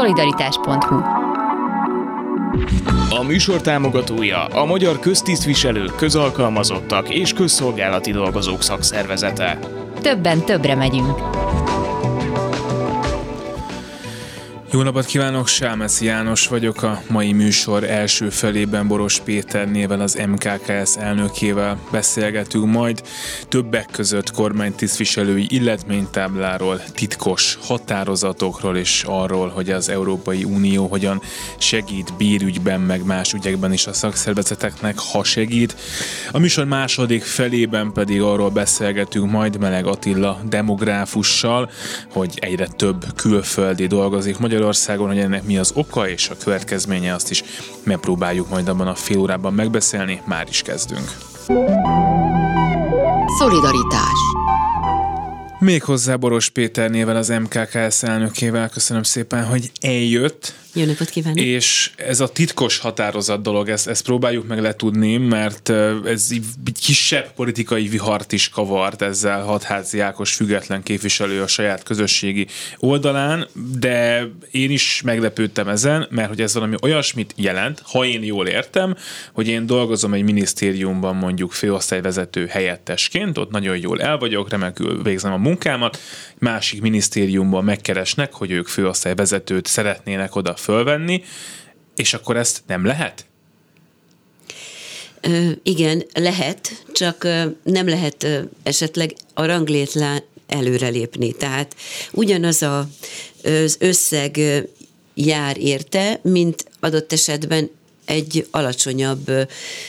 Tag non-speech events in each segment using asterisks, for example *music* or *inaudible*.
Szolidaritás.hu A műsor támogatója a Magyar Köztisztviselők, Közalkalmazottak és Közszolgálati Dolgozók Szakszervezete. Többen többre megyünk. Jó napot kívánok, Sámeszi János vagyok, a mai műsor első felében Boros Péternével, az MKKS elnökével beszélgetünk majd többek között kormánytisztviselői illetménytábláról, titkos határozatokról és arról, hogy az Európai Unió hogyan segít bírügyben, meg más ügyekben is a szakszervezeteknek, ha segít. A műsor második felében pedig arról beszélgetünk majd Meleg Attila demográfussal, hogy egyre több külföldi dolgozik Magyar Magyarországon, hogy ennek mi az oka és a következménye, azt is megpróbáljuk majd abban a fél órában megbeszélni. Már is kezdünk. Szolidaritás Méghozzá Boros Péter nével az MKKS elnökével. Köszönöm szépen, hogy eljött. Jó napot kívánok! És ez a titkos határozat dolog, ezt, ezt próbáljuk meg letudni, mert ez egy kisebb politikai vihart is kavart ezzel hatházi Ákos független képviselő a saját közösségi oldalán, de én is meglepődtem ezen, mert hogy ez valami olyasmit jelent, ha én jól értem, hogy én dolgozom egy minisztériumban mondjuk főosztályvezető helyettesként, ott nagyon jól el vagyok, remekül végzem a munkámat, másik minisztériumban megkeresnek, hogy ők főosztályvezetőt szeretnének oda fölvenni, és akkor ezt nem lehet? Ö, igen, lehet, csak ö, nem lehet ö, esetleg a ranglétlán előrelépni. Tehát ugyanaz a, az összeg jár érte, mint adott esetben egy alacsonyabb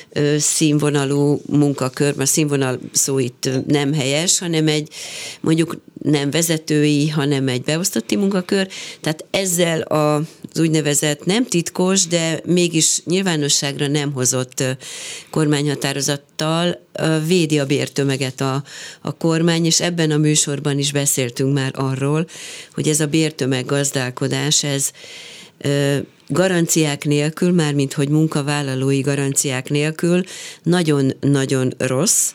ö, színvonalú munkakör, mert színvonal szó itt nem helyes, hanem egy mondjuk nem vezetői, hanem egy beosztotti munkakör. Tehát ezzel a, az úgynevezett nem titkos, de mégis nyilvánosságra nem hozott kormányhatározattal védi a bértömeget a, a kormány, és ebben a műsorban is beszéltünk már arról, hogy ez a bértömeg gazdálkodás, ez garanciák nélkül, mármint hogy munkavállalói garanciák nélkül nagyon-nagyon rossz,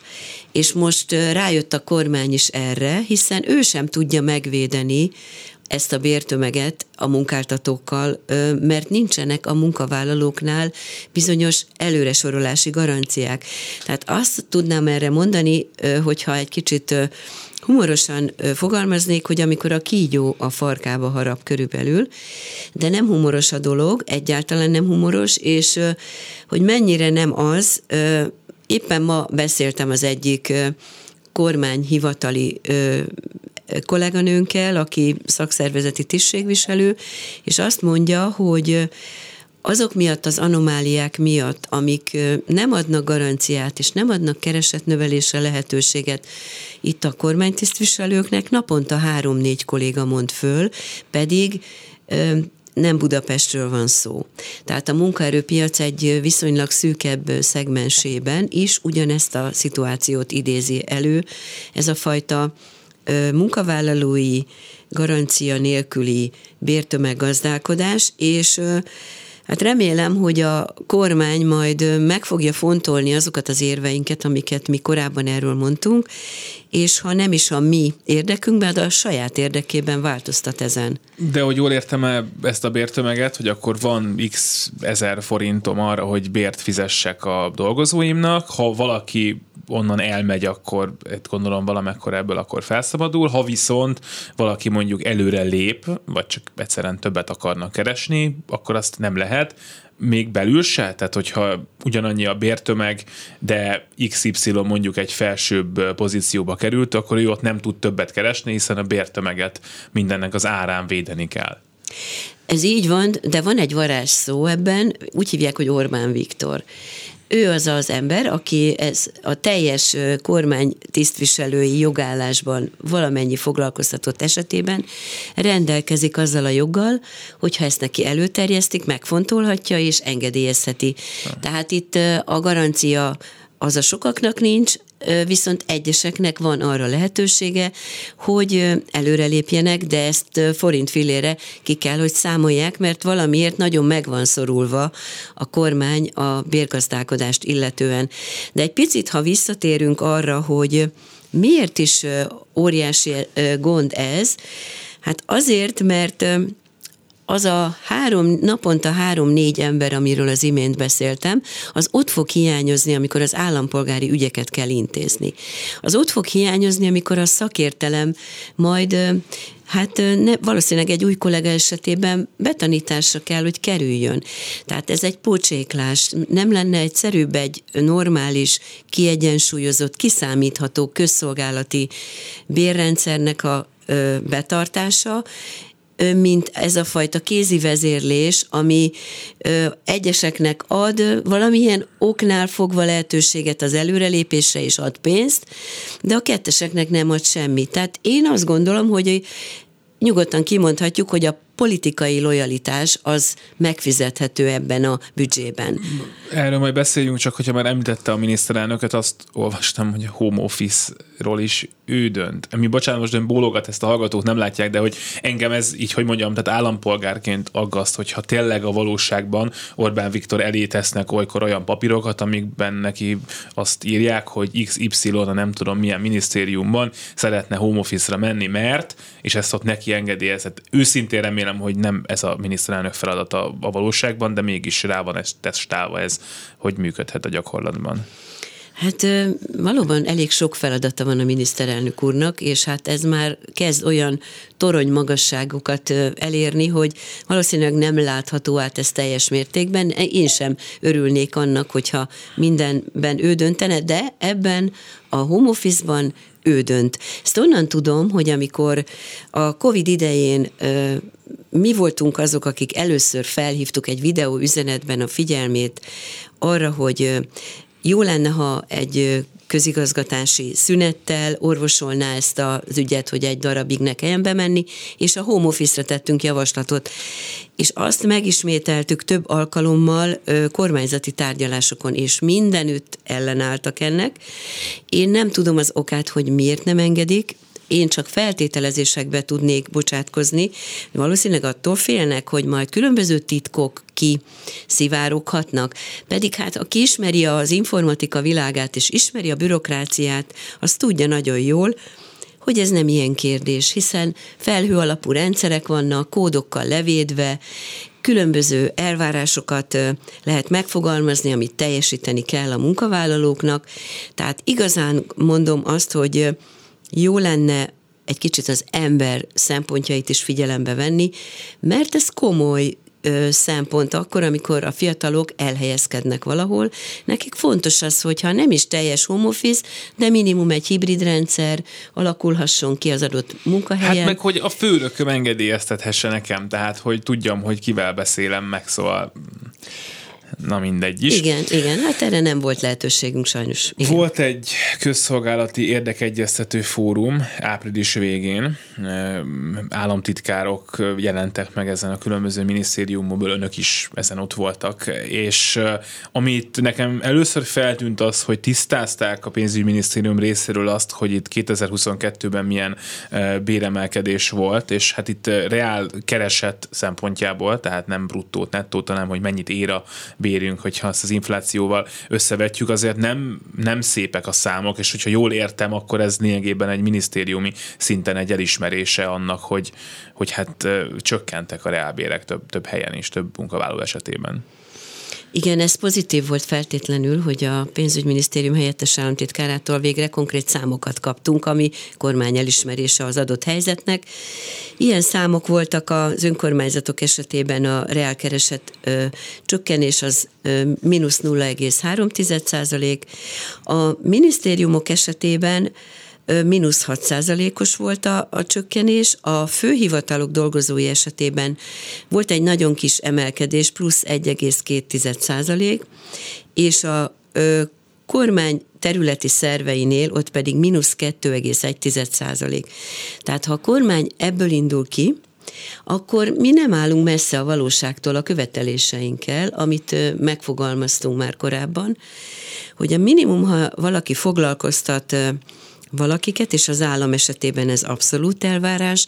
és most rájött a kormány is erre, hiszen ő sem tudja megvédeni ezt a bértömeget a munkáltatókkal, mert nincsenek a munkavállalóknál bizonyos előresorolási garanciák. Tehát azt tudnám erre mondani, hogyha egy kicsit humorosan fogalmaznék, hogy amikor a kígyó a farkába harap körülbelül, de nem humoros a dolog, egyáltalán nem humoros, és hogy mennyire nem az, éppen ma beszéltem az egyik kormányhivatali kolléganőnkkel, aki szakszervezeti tisztségviselő, és azt mondja, hogy azok miatt, az anomáliák miatt, amik nem adnak garanciát, és nem adnak keresetnövelésre lehetőséget itt a kormánytisztviselőknek, naponta három-négy kolléga mond föl, pedig nem Budapestről van szó. Tehát a munkaerőpiac egy viszonylag szűkebb szegmensében is ugyanezt a szituációt idézi elő. Ez a fajta munkavállalói garancia nélküli bértömeggazdálkodás, és Hát remélem, hogy a kormány majd meg fogja fontolni azokat az érveinket, amiket mi korábban erről mondtunk, és ha nem is a mi érdekünkben, de a saját érdekében változtat ezen. De hogy jól értem-e ezt a bértömeget, hogy akkor van x ezer forintom arra, hogy bért fizessek a dolgozóimnak, ha valaki onnan elmegy, akkor gondolom valamekkor ebből akkor felszabadul. Ha viszont valaki mondjuk előre lép, vagy csak egyszerűen többet akarnak keresni, akkor azt nem lehet, még belül se? Tehát, hogyha ugyanannyi a bértömeg, de XY mondjuk egy felsőbb pozícióba került, akkor ő ott nem tud többet keresni, hiszen a bértömeget mindennek az árán védeni kell. Ez így van, de van egy varázsszó ebben, úgy hívják, hogy Orbán Viktor. Ő az az ember, aki ez a teljes kormány tisztviselői jogállásban valamennyi foglalkoztatott esetében rendelkezik azzal a joggal, hogyha ezt neki előterjesztik, megfontolhatja és engedélyezheti. Tehát itt a garancia az a sokaknak nincs, viszont egyeseknek van arra lehetősége, hogy előrelépjenek, de ezt forint filére ki kell, hogy számolják, mert valamiért nagyon meg van szorulva a kormány a bérgazdálkodást illetően. De egy picit, ha visszatérünk arra, hogy miért is óriási gond ez, hát azért, mert az a három, naponta három-négy ember, amiről az imént beszéltem, az ott fog hiányozni, amikor az állampolgári ügyeket kell intézni. Az ott fog hiányozni, amikor a szakértelem majd Hát ne, valószínűleg egy új kollega esetében betanításra kell, hogy kerüljön. Tehát ez egy pocséklás. Nem lenne egyszerűbb egy normális, kiegyensúlyozott, kiszámítható közszolgálati bérrendszernek a betartása, mint ez a fajta kézi vezérlés, ami egyeseknek ad valamilyen oknál fogva lehetőséget az előrelépésre és ad pénzt, de a ketteseknek nem ad semmit. Tehát én azt gondolom, hogy nyugodtan kimondhatjuk, hogy a politikai lojalitás az megfizethető ebben a büdzsében. Erről majd beszéljünk, csak hogyha már említette a miniszterelnököt, azt olvastam, hogy a home office-ról is ő dönt. Ami bocsánat, most ön bólogat, ezt a hallgatók nem látják, de hogy engem ez így, hogy mondjam, tehát állampolgárként aggaszt, hogyha tényleg a valóságban Orbán Viktor elé tesznek olykor olyan papírokat, amikben neki azt írják, hogy XY, a nem tudom milyen minisztériumban szeretne home office-ra menni, mert, és ezt ott neki engedélyezett. Őszintén remélem, hogy nem ez a miniszterelnök feladata a valóságban, de mégis rá van ez testálva ez, hogy működhet a gyakorlatban. Hát valóban elég sok feladata van a miniszterelnök úrnak, és hát ez már kezd olyan torony magasságokat elérni, hogy valószínűleg nem látható át ez teljes mértékben. Én sem örülnék annak, hogyha mindenben ő döntene, de ebben a home office-ban ő dönt. Ezt onnan tudom, hogy amikor a Covid idején mi voltunk azok, akik először felhívtuk egy videó üzenetben a figyelmét arra, hogy jó lenne, ha egy közigazgatási szünettel orvosolná ezt az ügyet, hogy egy darabig ne kelljen bemenni, és a home office-ra tettünk javaslatot. És azt megismételtük több alkalommal kormányzati tárgyalásokon, és mindenütt ellenálltak ennek. Én nem tudom az okát, hogy miért nem engedik, én csak feltételezésekbe tudnék bocsátkozni, valószínűleg attól félnek, hogy majd különböző titkok ki szivároghatnak, pedig hát aki ismeri az informatika világát és ismeri a bürokráciát, az tudja nagyon jól, hogy ez nem ilyen kérdés, hiszen felhő alapú rendszerek vannak, kódokkal levédve, különböző elvárásokat lehet megfogalmazni, amit teljesíteni kell a munkavállalóknak. Tehát igazán mondom azt, hogy jó lenne egy kicsit az ember szempontjait is figyelembe venni, mert ez komoly szempont akkor, amikor a fiatalok elhelyezkednek valahol. Nekik fontos az, hogyha nem is teljes home office, de minimum egy hibrid rendszer alakulhasson ki az adott munkahelyen. Hát meg, hogy a főnököm engedélyeztethesse nekem, tehát, hogy tudjam, hogy kivel beszélem meg, szóval na mindegy is. Igen, igen, hát erre nem volt lehetőségünk sajnos. Igen. Volt egy közszolgálati érdekegyeztető fórum április végén. Államtitkárok jelentek meg ezen a különböző minisztériumokból, önök is ezen ott voltak, és amit nekem először feltűnt az, hogy tisztázták a pénzügyminisztérium részéről azt, hogy itt 2022-ben milyen béremelkedés volt, és hát itt reál kereset szempontjából, tehát nem bruttót, nettót, hanem hogy mennyit ér a bérünk, hogyha azt az inflációval összevetjük, azért nem, nem szépek a számok, és hogyha jól értem, akkor ez lényegében egy minisztériumi szinten egy elismerése annak, hogy, hogy hát csökkentek a reálbérek több, több helyen is, több munkavállaló esetében. Igen, ez pozitív volt feltétlenül, hogy a pénzügyminisztérium helyettes államtitkárától végre konkrét számokat kaptunk, ami kormány elismerése az adott helyzetnek. Ilyen számok voltak az önkormányzatok esetében a reálkereset ö, csökkenés az ö, mínusz 0,3 százalék. A minisztériumok esetében mínusz 6 százalékos volt a, a csökkenés, a főhivatalok dolgozói esetében volt egy nagyon kis emelkedés, plusz 1,2 százalék, és a ö, kormány területi szerveinél ott pedig mínusz 2,1 százalék. Tehát ha a kormány ebből indul ki, akkor mi nem állunk messze a valóságtól a követeléseinkkel, amit megfogalmaztunk már korábban, hogy a minimum, ha valaki foglalkoztat valakiket, és az állam esetében ez abszolút elvárás,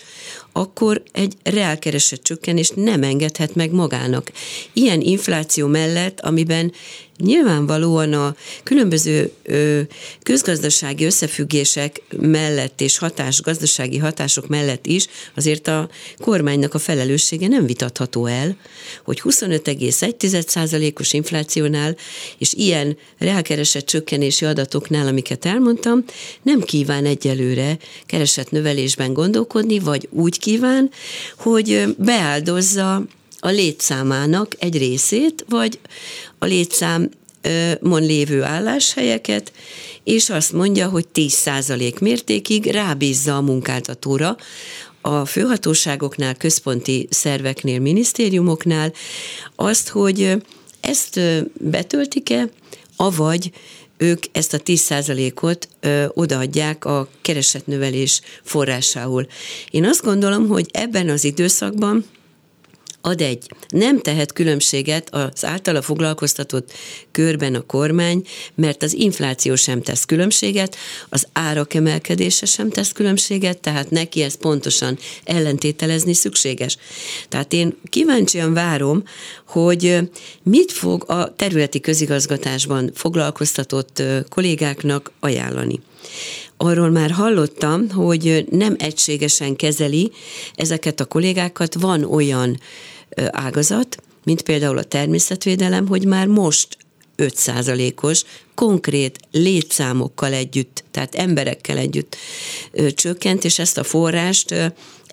akkor egy reálkereset csökkenést nem engedhet meg magának. Ilyen infláció mellett, amiben nyilvánvalóan a különböző ö, közgazdasági összefüggések mellett és hatás, gazdasági hatások mellett is azért a kormánynak a felelőssége nem vitatható el, hogy 25,1%-os inflációnál és ilyen reálkeresett csökkenési adatoknál, amiket elmondtam, nem kíván egyelőre keresett növelésben gondolkodni, vagy úgy kíván, hogy beáldozza a létszámának egy részét, vagy a létszám mon lévő álláshelyeket, és azt mondja, hogy 10% mértékig rábízza a munkáltatóra, a főhatóságoknál, központi szerveknél, minisztériumoknál azt, hogy ezt betöltik-e, avagy ők ezt a 10%-ot ö, odaadják a keresetnövelés forrásául. Én azt gondolom, hogy ebben az időszakban ad egy. Nem tehet különbséget az általa foglalkoztatott körben a kormány, mert az infláció sem tesz különbséget, az árak emelkedése sem tesz különbséget, tehát neki ezt pontosan ellentételezni szükséges. Tehát én kíváncsian várom, hogy mit fog a területi közigazgatásban foglalkoztatott kollégáknak ajánlani. Arról már hallottam, hogy nem egységesen kezeli ezeket a kollégákat, van olyan ágazat, mint például a természetvédelem, hogy már most 5%-os konkrét létszámokkal együtt, tehát emberekkel együtt ö, csökkent, és ezt a forrást ö,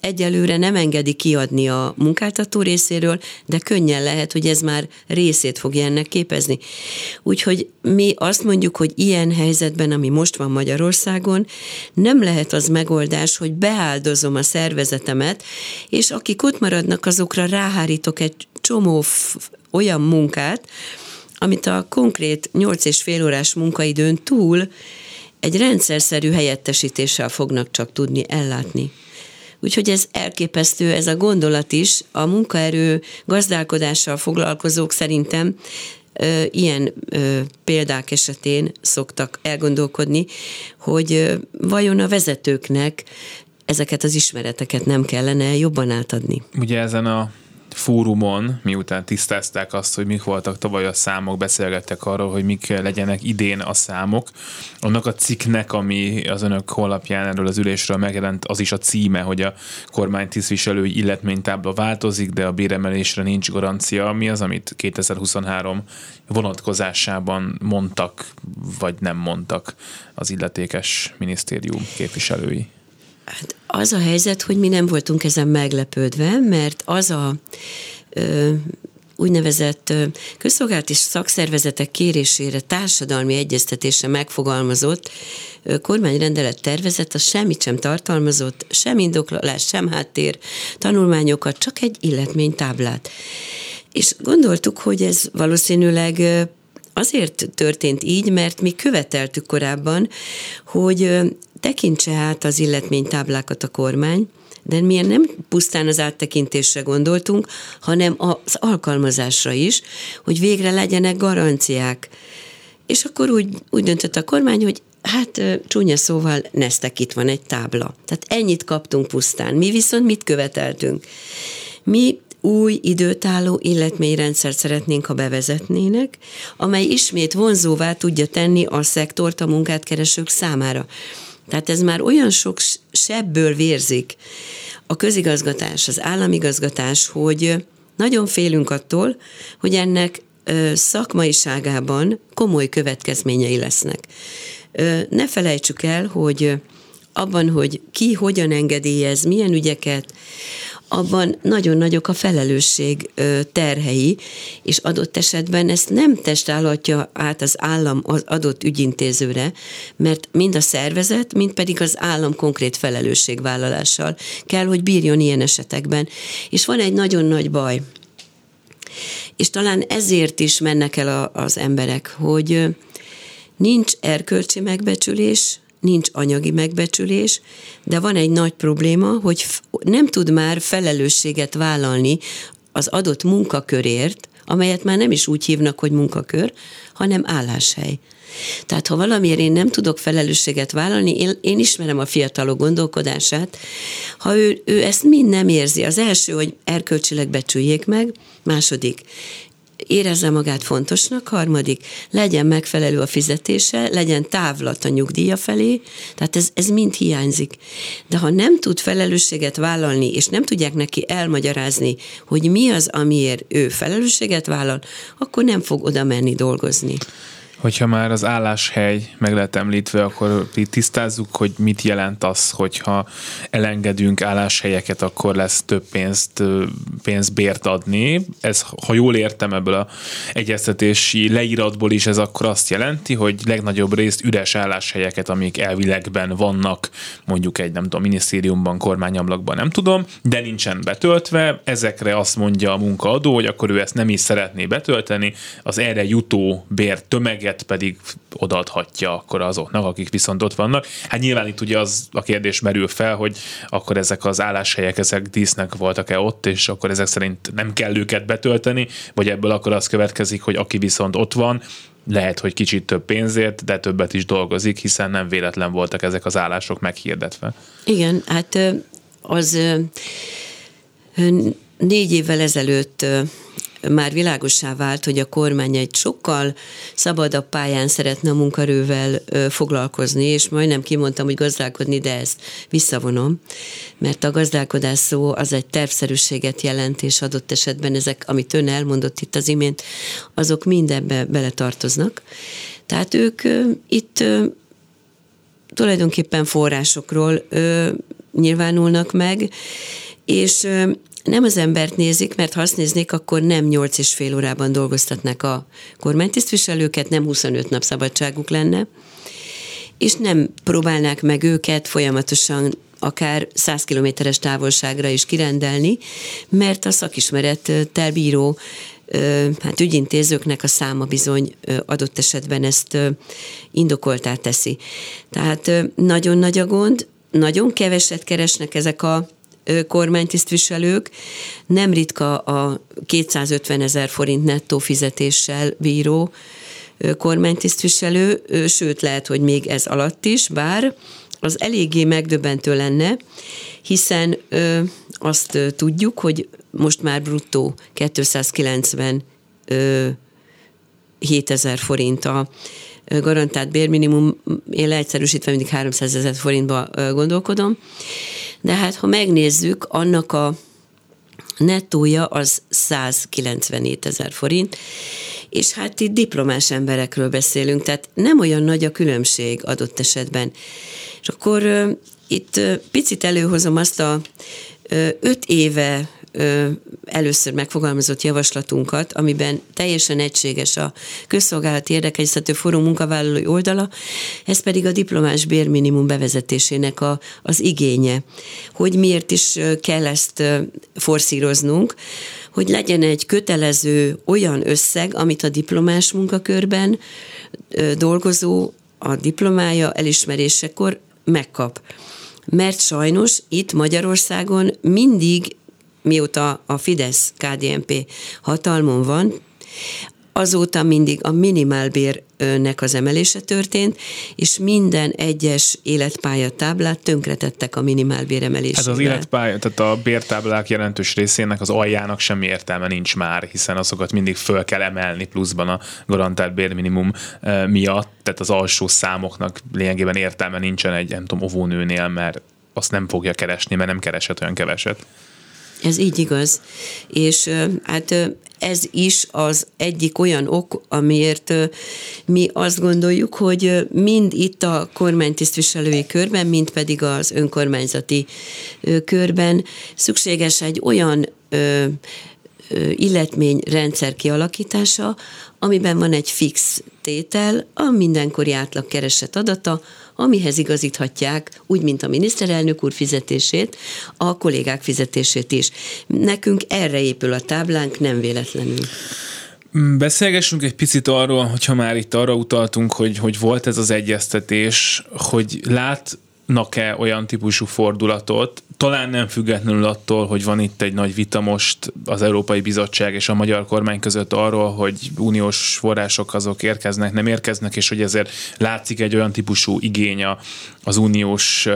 egyelőre nem engedi kiadni a munkáltató részéről, de könnyen lehet, hogy ez már részét fogja ennek képezni. Úgyhogy mi azt mondjuk, hogy ilyen helyzetben, ami most van Magyarországon, nem lehet az megoldás, hogy beáldozom a szervezetemet, és akik ott maradnak, azokra ráhárítok egy csomó olyan munkát, amit a konkrét 8 és fél órás munkaidőn túl egy rendszerszerű helyettesítéssel fognak csak tudni ellátni. Úgyhogy ez elképesztő, ez a gondolat is. A munkaerő gazdálkodással foglalkozók szerintem ilyen példák esetén szoktak elgondolkodni, hogy vajon a vezetőknek ezeket az ismereteket nem kellene jobban átadni. Ugye ezen a fórumon, miután tisztázták azt, hogy mik voltak tavaly a számok, beszélgettek arról, hogy mik legyenek idén a számok. Annak a cikknek, ami az önök honlapján erről az ülésről megjelent, az is a címe, hogy a kormány tisztviselői illetménytábla változik, de a béremelésre nincs garancia. Mi az, amit 2023 vonatkozásában mondtak, vagy nem mondtak az illetékes minisztérium képviselői? Hát az a helyzet, hogy mi nem voltunk ezen meglepődve, mert az a ö, úgynevezett közszolgálati szakszervezetek kérésére társadalmi egyeztetése megfogalmazott kormányrendelet tervezet, az semmit sem tartalmazott, sem indoklalás, sem háttér, tanulmányokat, csak egy illetménytáblát. És gondoltuk, hogy ez valószínűleg azért történt így, mert mi követeltük korábban, hogy tekintse át az illetménytáblákat a kormány, de milyen nem pusztán az áttekintésre gondoltunk, hanem az alkalmazásra is, hogy végre legyenek garanciák. És akkor úgy, úgy döntött a kormány, hogy hát csúnya szóval neztek, itt van egy tábla. Tehát ennyit kaptunk pusztán. Mi viszont mit követeltünk? Mi új időtálló illetményrendszert szeretnénk, ha bevezetnének, amely ismét vonzóvá tudja tenni a szektort a munkát keresők számára. Tehát ez már olyan sok sebből vérzik a közigazgatás, az államigazgatás, hogy nagyon félünk attól, hogy ennek szakmaiságában komoly következményei lesznek. Ne felejtsük el, hogy abban, hogy ki hogyan engedélyez, milyen ügyeket, abban nagyon nagyok a felelősség terhei, és adott esetben ezt nem testálhatja át az állam az adott ügyintézőre, mert mind a szervezet, mind pedig az állam konkrét felelősségvállalással kell, hogy bírjon ilyen esetekben. És van egy nagyon nagy baj, és talán ezért is mennek el a, az emberek, hogy nincs erkölcsi megbecsülés, nincs anyagi megbecsülés, de van egy nagy probléma, hogy nem tud már felelősséget vállalni az adott munkakörért amelyet már nem is úgy hívnak, hogy munkakör, hanem álláshely. Tehát ha valamiért én nem tudok felelősséget vállalni, én, én ismerem a fiatalok gondolkodását, ha ő, ő ezt mind nem érzi, az első, hogy erkölcsileg becsüljék meg, második, érezze magát fontosnak, harmadik, legyen megfelelő a fizetése, legyen távlat a nyugdíja felé, tehát ez, ez mind hiányzik. De ha nem tud felelősséget vállalni, és nem tudják neki elmagyarázni, hogy mi az, amiért ő felelősséget vállal, akkor nem fog oda menni dolgozni. Hogyha már az álláshely meg lehet említve, akkor tisztázzuk, hogy mit jelent az, hogyha elengedünk álláshelyeket, akkor lesz több pénzt, pénzbért adni. Ez, ha jól értem ebből a egyeztetési leíratból is, ez akkor azt jelenti, hogy legnagyobb részt üres álláshelyeket, amik elvilegben vannak, mondjuk egy, nem tudom, minisztériumban, kormányablakban, nem tudom, de nincsen betöltve, ezekre azt mondja a munkaadó, hogy akkor ő ezt nem is szeretné betölteni, az erre jutó bér tömeget helyet pedig odaadhatja akkor azoknak, akik viszont ott vannak. Hát nyilván itt ugye az a kérdés merül fel, hogy akkor ezek az álláshelyek, ezek dísznek voltak-e ott, és akkor ezek szerint nem kell őket betölteni, vagy ebből akkor az következik, hogy aki viszont ott van, lehet, hogy kicsit több pénzért, de többet is dolgozik, hiszen nem véletlen voltak ezek az állások meghirdetve. Igen, hát az négy évvel ezelőtt már világosá vált, hogy a kormány egy sokkal szabadabb pályán szeretne a munkarővel foglalkozni, és majdnem kimondtam, hogy gazdálkodni, de ezt visszavonom, mert a gazdálkodás szó az egy tervszerűséget jelent, és adott esetben ezek, amit ön elmondott itt az imént, azok mindebbe beletartoznak. Tehát ők itt tulajdonképpen forrásokról nyilvánulnak meg, és nem az embert nézik, mert ha azt néznék, akkor nem 8 és fél órában dolgoztatnak a kormánytisztviselőket, nem 25 nap szabadságuk lenne, és nem próbálnák meg őket folyamatosan akár 100 kilométeres távolságra is kirendelni, mert a szakismerettel bíró hát ügyintézőknek a száma bizony adott esetben ezt indokoltá teszi. Tehát nagyon nagy a gond, nagyon keveset keresnek ezek a kormánytisztviselők, nem ritka a 250 ezer forint nettó fizetéssel bíró kormánytisztviselő, sőt lehet, hogy még ez alatt is, bár az eléggé megdöbbentő lenne, hiszen ö, azt ö, tudjuk, hogy most már bruttó 290 ö, 7000 forint a garantált bérminimum, én leegyszerűsítve mindig 300 ezer forintba gondolkodom, de hát ha megnézzük, annak a nettója az 197 ezer forint, és hát itt diplomás emberekről beszélünk, tehát nem olyan nagy a különbség adott esetben. És akkor itt picit előhozom azt a öt éve először megfogalmazott javaslatunkat, amiben teljesen egységes a közszolgálati érdekegyeztető fórum munkavállalói oldala, ez pedig a diplomás bérminimum bevezetésének a, az igénye. Hogy miért is kell ezt forszíroznunk, hogy legyen egy kötelező olyan összeg, amit a diplomás munkakörben dolgozó a diplomája elismerésekor megkap. Mert sajnos itt Magyarországon mindig mióta a Fidesz KDNP hatalmon van, azóta mindig a minimálbérnek az emelése történt, és minden egyes életpálya táblát tönkretettek a minimálbér emelésével. Hát az életpálya, tehát a bértáblák jelentős részének az aljának semmi értelme nincs már, hiszen azokat mindig föl kell emelni pluszban a garantált bérminimum miatt, tehát az alsó számoknak lényegében értelme nincsen egy, nem tudom, óvónőnél, mert azt nem fogja keresni, mert nem keresett olyan keveset. Ez így igaz. És hát ez is az egyik olyan ok, amiért mi azt gondoljuk, hogy mind itt a kormánytisztviselői körben, mind pedig az önkormányzati körben szükséges egy olyan illetményrendszer kialakítása, amiben van egy fix tétel, a mindenkori átlag keresett adata, amihez igazíthatják, úgy, mint a miniszterelnök úr fizetését, a kollégák fizetését is. Nekünk erre épül a táblánk, nem véletlenül. Beszélgessünk egy picit arról, hogyha már itt arra utaltunk, hogy, hogy volt ez az egyeztetés, hogy lát látnak-e olyan típusú fordulatot, talán nem függetlenül attól, hogy van itt egy nagy vita most az Európai Bizottság és a magyar kormány között arról, hogy uniós források azok érkeznek, nem érkeznek, és hogy ezért látszik egy olyan típusú igény az uniós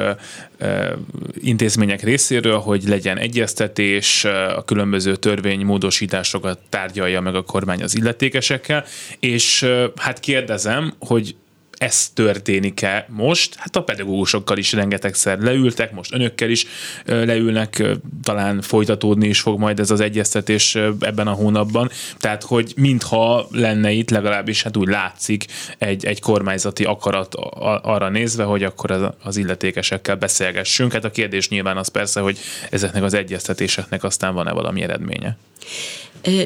intézmények részéről, hogy legyen egyeztetés, a különböző törvénymódosításokat tárgyalja meg a kormány az illetékesekkel, és hát kérdezem, hogy ez történik-e most? Hát a pedagógusokkal is rengetegszer leültek, most önökkel is leülnek, talán folytatódni is fog majd ez az egyeztetés ebben a hónapban. Tehát, hogy mintha lenne itt legalábbis, hát úgy látszik egy, egy kormányzati akarat arra nézve, hogy akkor az illetékesekkel beszélgessünk. Hát a kérdés nyilván az persze, hogy ezeknek az egyeztetéseknek aztán van-e valami eredménye.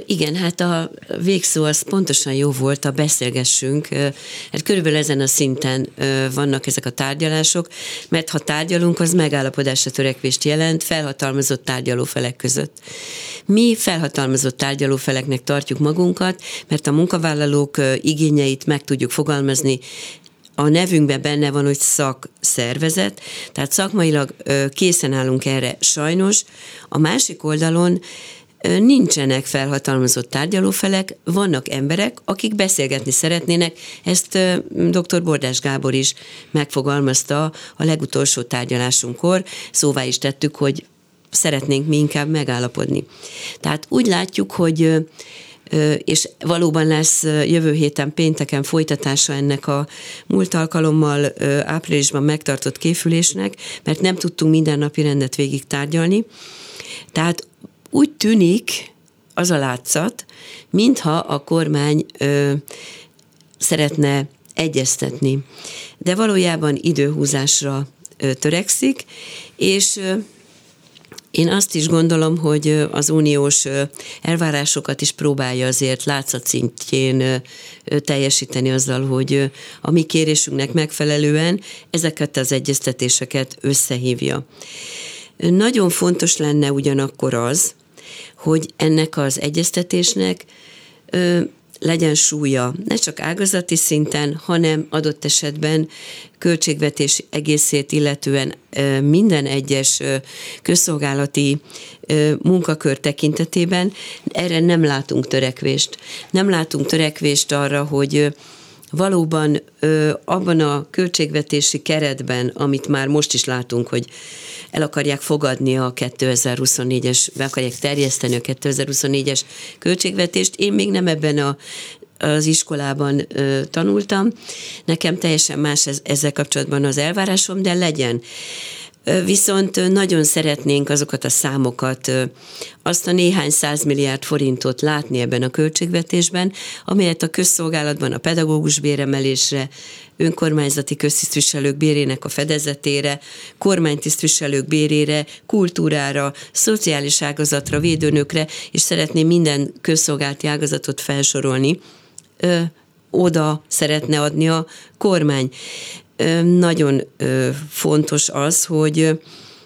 Igen, hát a végszó az pontosan jó volt, a beszélgessünk. Hát körülbelül ezen a szinten vannak ezek a tárgyalások, mert ha tárgyalunk, az megállapodásra törekvést jelent felhatalmazott tárgyalófelek között. Mi felhatalmazott tárgyalófeleknek tartjuk magunkat, mert a munkavállalók igényeit meg tudjuk fogalmazni a nevünkben benne van, hogy szakszervezet, tehát szakmailag készen állunk erre sajnos. A másik oldalon nincsenek felhatalmazott tárgyalófelek, vannak emberek, akik beszélgetni szeretnének, ezt dr. Bordás Gábor is megfogalmazta a legutolsó tárgyalásunkkor, szóvá is tettük, hogy szeretnénk mi inkább megállapodni. Tehát úgy látjuk, hogy és valóban lesz jövő héten pénteken folytatása ennek a múlt alkalommal áprilisban megtartott kéfülésnek, mert nem tudtunk minden napi rendet végig tárgyalni. Tehát úgy tűnik az a látszat, mintha a kormány ö, szeretne egyeztetni, de valójában időhúzásra ö, törekszik, és ö, én azt is gondolom, hogy az uniós elvárásokat is próbálja azért látszat szintjén teljesíteni azzal, hogy a mi kérésünknek megfelelően ezeket az egyeztetéseket összehívja. Nagyon fontos lenne ugyanakkor az, hogy ennek az egyeztetésnek ö, legyen súlya, ne csak ágazati szinten, hanem adott esetben költségvetés egészét illetően minden egyes közszolgálati munkakör tekintetében erre nem látunk törekvést. Nem látunk törekvést arra, hogy valóban abban a költségvetési keretben, amit már most is látunk, hogy el akarják fogadni a 2024-es, be akarják terjeszteni a 2024-es költségvetést. Én még nem ebben a az iskolában ö, tanultam. Nekem teljesen más ez, ezzel kapcsolatban az elvárásom, de legyen. Viszont nagyon szeretnénk azokat a számokat, azt a néhány százmilliárd forintot látni ebben a költségvetésben, amelyet a közszolgálatban a pedagógus béremelésre, önkormányzati köztisztviselők bérének a fedezetére, kormánytisztviselők bérére, kultúrára, szociális ágazatra, védőnökre, és szeretném minden közszolgálati ágazatot felsorolni, oda szeretne adni a kormány nagyon fontos az, hogy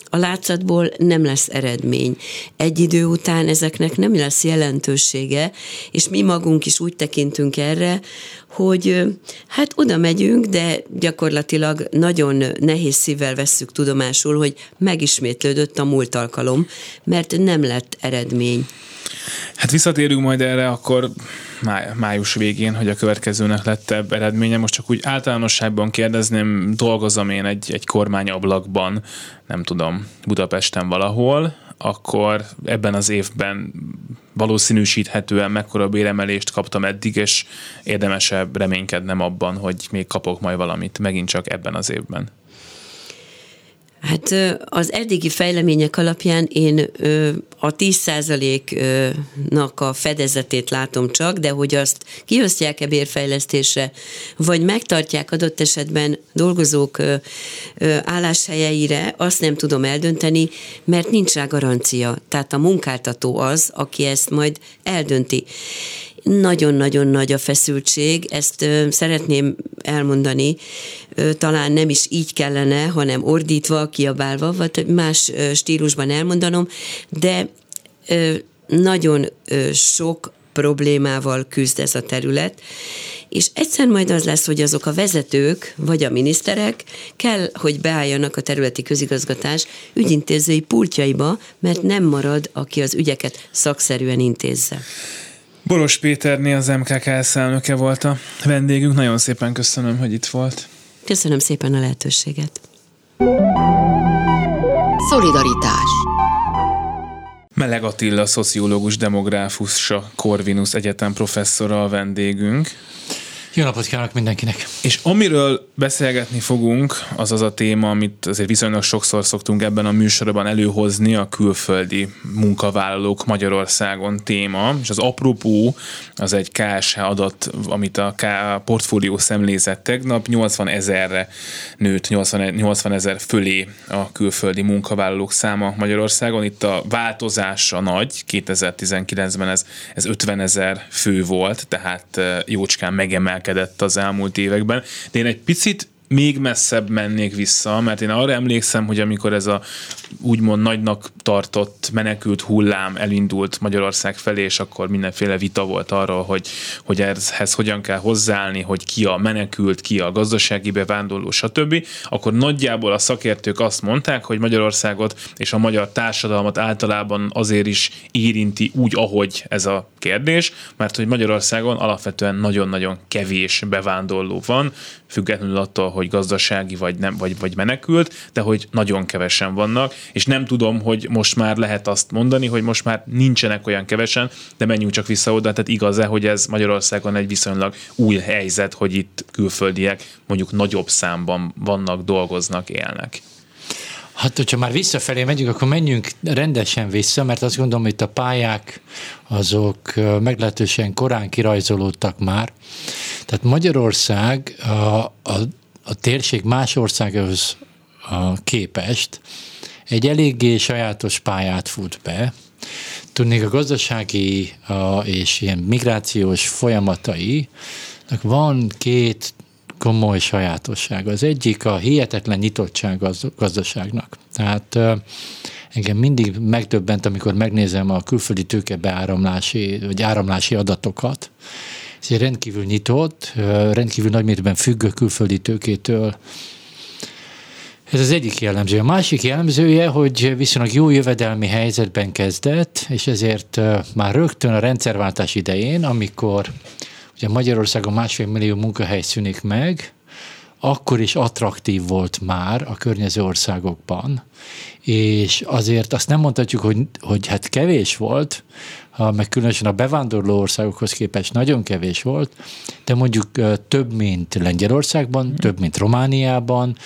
a látszatból nem lesz eredmény. Egy idő után ezeknek nem lesz jelentősége, és mi magunk is úgy tekintünk erre, hogy hát oda megyünk, de gyakorlatilag nagyon nehéz szívvel vesszük tudomásul, hogy megismétlődött a múlt alkalom, mert nem lett eredmény. Hát visszatérünk majd erre akkor máj, május végén, hogy a következőnek lett eredménye. Most csak úgy általánosságban kérdezném, dolgozom én egy, egy kormányablakban, nem tudom, Budapesten valahol, akkor ebben az évben valószínűsíthetően mekkora béremelést kaptam eddig, és érdemesebb reménykednem abban, hogy még kapok majd valamit megint csak ebben az évben. Hát az eddigi fejlemények alapján én a 10%-nak a fedezetét látom csak, de hogy azt kiosztják-e bérfejlesztésre, vagy megtartják adott esetben dolgozók álláshelyeire, azt nem tudom eldönteni, mert nincs rá garancia. Tehát a munkáltató az, aki ezt majd eldönti. Nagyon-nagyon nagy a feszültség, ezt ö, szeretném elmondani, ö, talán nem is így kellene, hanem ordítva, kiabálva, vagy más ö, stílusban elmondanom, de ö, nagyon ö, sok problémával küzd ez a terület, és egyszer majd az lesz, hogy azok a vezetők, vagy a miniszterek kell, hogy beálljanak a területi közigazgatás ügyintézői pultjaiba, mert nem marad, aki az ügyeket szakszerűen intézze. Boros Péterné az MKKS elnöke volt a vendégünk. Nagyon szépen köszönöm, hogy itt volt. Köszönöm szépen a lehetőséget. Szolidaritás Meleg Attila, szociológus, demográfus, a Corvinus Egyetem professzora a vendégünk. Jó napot kívánok mindenkinek! És amiről beszélgetni fogunk, az az a téma, amit azért viszonylag sokszor szoktunk ebben a műsorban előhozni, a külföldi munkavállalók Magyarországon téma, és az apropó az egy KSH adat, amit a K portfólió szemlézett tegnap, 80 ezerre nőtt, 80, 80 ezer fölé a külföldi munkavállalók száma Magyarországon. Itt a változása nagy, 2019-ben ez, ez 50 ezer fő volt, tehát jócskán megemelkedett emelkedett az elmúlt években, de én egy picit még messzebb mennék vissza, mert én arra emlékszem, hogy amikor ez a úgymond nagynak tartott menekült hullám elindult Magyarország felé, és akkor mindenféle vita volt arról, hogy, hogy ehhez hogyan kell hozzáállni, hogy ki a menekült, ki a gazdasági bevándorló, stb., akkor nagyjából a szakértők azt mondták, hogy Magyarországot és a magyar társadalmat általában azért is érinti úgy, ahogy ez a kérdés, mert hogy Magyarországon alapvetően nagyon-nagyon kevés bevándorló van, függetlenül attól, hogy gazdasági vagy, nem, vagy, vagy menekült, de hogy nagyon kevesen vannak, és nem tudom, hogy most már lehet azt mondani, hogy most már nincsenek olyan kevesen, de menjünk csak vissza oda, tehát igaz-e, hogy ez Magyarországon egy viszonylag új helyzet, hogy itt külföldiek mondjuk nagyobb számban vannak, dolgoznak, élnek. Hát, hogyha már visszafelé megyünk, akkor menjünk rendesen vissza, mert azt gondolom, hogy a pályák azok meglehetősen korán kirajzolódtak már. Tehát Magyarország a, a, a térség más országhoz képest egy eléggé sajátos pályát fut be. Tudnék a gazdasági és ilyen migrációs folyamatai, van két komoly sajátosság. Az egyik a hihetetlen nyitottság az gazdaságnak. Tehát engem mindig megdöbbent, amikor megnézem a külföldi tőke beáramlási, vagy áramlási adatokat. Ez egy rendkívül nyitott, rendkívül nagymértékben függ a külföldi tőkétől, ez az egyik jellemző. A másik jellemzője, hogy viszonylag jó jövedelmi helyzetben kezdett, és ezért már rögtön a rendszerváltás idején, amikor ugye Magyarországon másfél millió munkahely szűnik meg, akkor is attraktív volt már a környező országokban, és azért azt nem mondhatjuk, hogy, hogy hát kevés volt, meg különösen a bevándorló országokhoz képest nagyon kevés volt, de mondjuk több, mint Lengyelországban, mm. több, mint Romániában,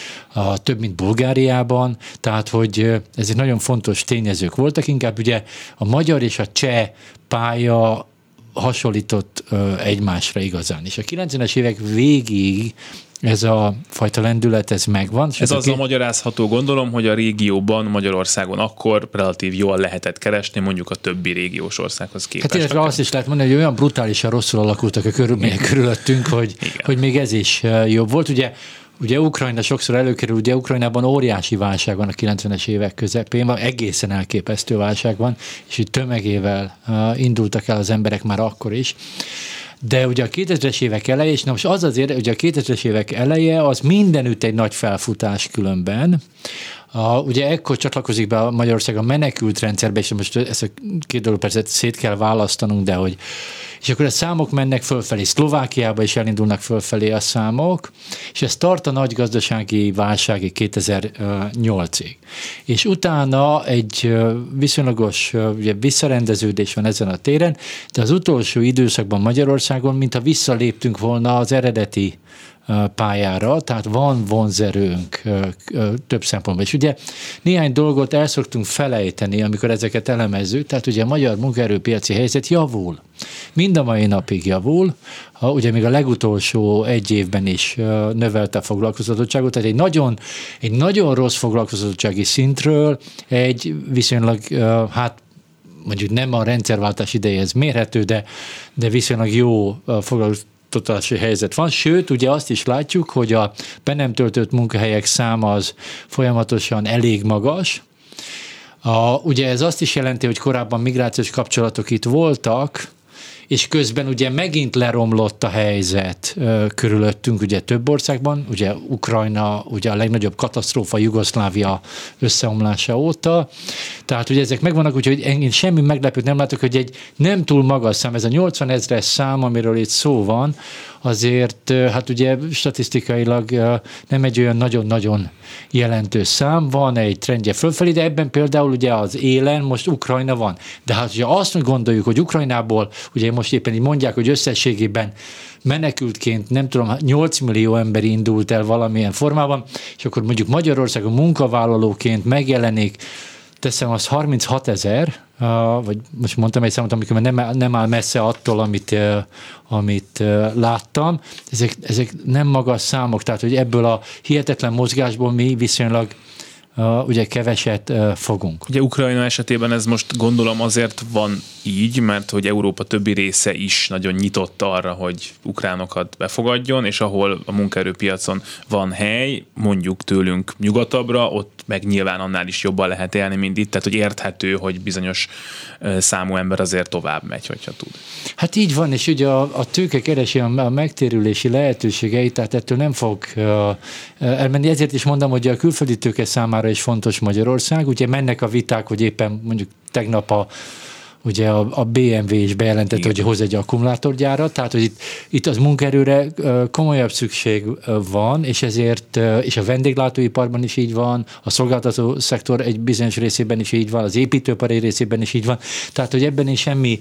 több, mint Bulgáriában, tehát, hogy ezek nagyon fontos tényezők voltak, inkább ugye a magyar és a cseh pálya hasonlított egymásra igazán. És a 90-es évek végig ez a fajta lendület, ez megvan. Ez ez azzal a magyarázható, gondolom, hogy a régióban, Magyarországon akkor relatív jól lehetett keresni, mondjuk a többi régiós országhoz képest. Hát illetve azt is lehet mondani, hogy olyan brutálisan rosszul alakultak a körülmények körülöttünk, hogy, hogy még ez is jobb volt. Ugye Ugye Ukrajna sokszor előkerül, ugye Ukrajnában óriási válság van a 90-es évek közepén, van egészen elképesztő válság van, és itt tömegével indultak el az emberek már akkor is. De ugye a 2000-es évek eleje, és na most az azért, hogy a 2000-es évek eleje az mindenütt egy nagy felfutás különben, a, ugye ekkor csatlakozik be a Magyarország a menekült rendszerbe, és most ezt a két dolog persze szét kell választanunk, de hogy és akkor a számok mennek fölfelé. Szlovákiába is elindulnak fölfelé a számok, és ez tart a nagy gazdasági válságig 2008-ig. És utána egy viszonylagos ugye, visszarendeződés van ezen a téren, de az utolsó időszakban Magyarországon, mintha visszaléptünk volna az eredeti pályára, tehát van vonzerőnk több szempontból. És ugye néhány dolgot el szoktunk felejteni, amikor ezeket elemezzük, tehát ugye a magyar munkaerőpiaci helyzet javul. Mind a mai napig javul, ugye még a legutolsó egy évben is növelte a foglalkoztatottságot, tehát egy nagyon, egy nagyon rossz foglalkoztatottsági szintről egy viszonylag, hát mondjuk nem a rendszerváltás idejéhez mérhető, de, de viszonylag jó foglalkoztatottsági oktatási helyzet van, sőt, ugye azt is látjuk, hogy a be nem töltött munkahelyek száma az folyamatosan elég magas, a, ugye ez azt is jelenti, hogy korábban migrációs kapcsolatok itt voltak, és közben ugye megint leromlott a helyzet körülöttünk, ugye több országban, ugye Ukrajna, ugye a legnagyobb katasztrófa Jugoszlávia összeomlása óta, tehát ugye ezek megvannak, úgyhogy én semmi meglepőt nem látok, hogy egy nem túl magas szám, ez a 80 ezres szám, amiről itt szó van, azért hát ugye statisztikailag nem egy olyan nagyon-nagyon jelentős szám, van egy trendje fölfelé, de ebben például ugye az élen most Ukrajna van. De hát ugye azt gondoljuk, hogy Ukrajnából, ugye most éppen így mondják, hogy összességében menekültként, nem tudom, 8 millió ember indult el valamilyen formában, és akkor mondjuk Magyarországon munkavállalóként megjelenik teszem az 36 ezer, vagy most mondtam egy számot, amikor nem, nem áll messze attól, amit, amit láttam. Ezek, ezek nem magas számok, tehát hogy ebből a hihetetlen mozgásból mi viszonylag ugye keveset fogunk. Ugye Ukrajna esetében ez most gondolom azért van így, mert hogy Európa többi része is nagyon nyitott arra, hogy ukránokat befogadjon, és ahol a munkaerőpiacon van hely, mondjuk tőlünk nyugatabbra, ott meg nyilván annál is jobban lehet élni, mint itt, tehát hogy érthető, hogy bizonyos számú ember azért tovább megy, hogyha tud. Hát így van, és ugye a, a tőke keresi a, a megtérülési lehetőségeit, tehát ettől nem fog uh, elmenni. Ezért is mondom, hogy a külföldi tőke számára is fontos Magyarország. Ugye mennek a viták, hogy éppen mondjuk tegnap a ugye a, a BMW is bejelentette, Igen. hogy hoz egy akkumulátorgyárat, tehát hogy itt, itt az munkaerőre komolyabb szükség van, és ezért, és a vendéglátóiparban is így van, a szolgáltató szektor egy bizonyos részében is így van, az építőipar egy részében is így van, tehát hogy ebben is semmi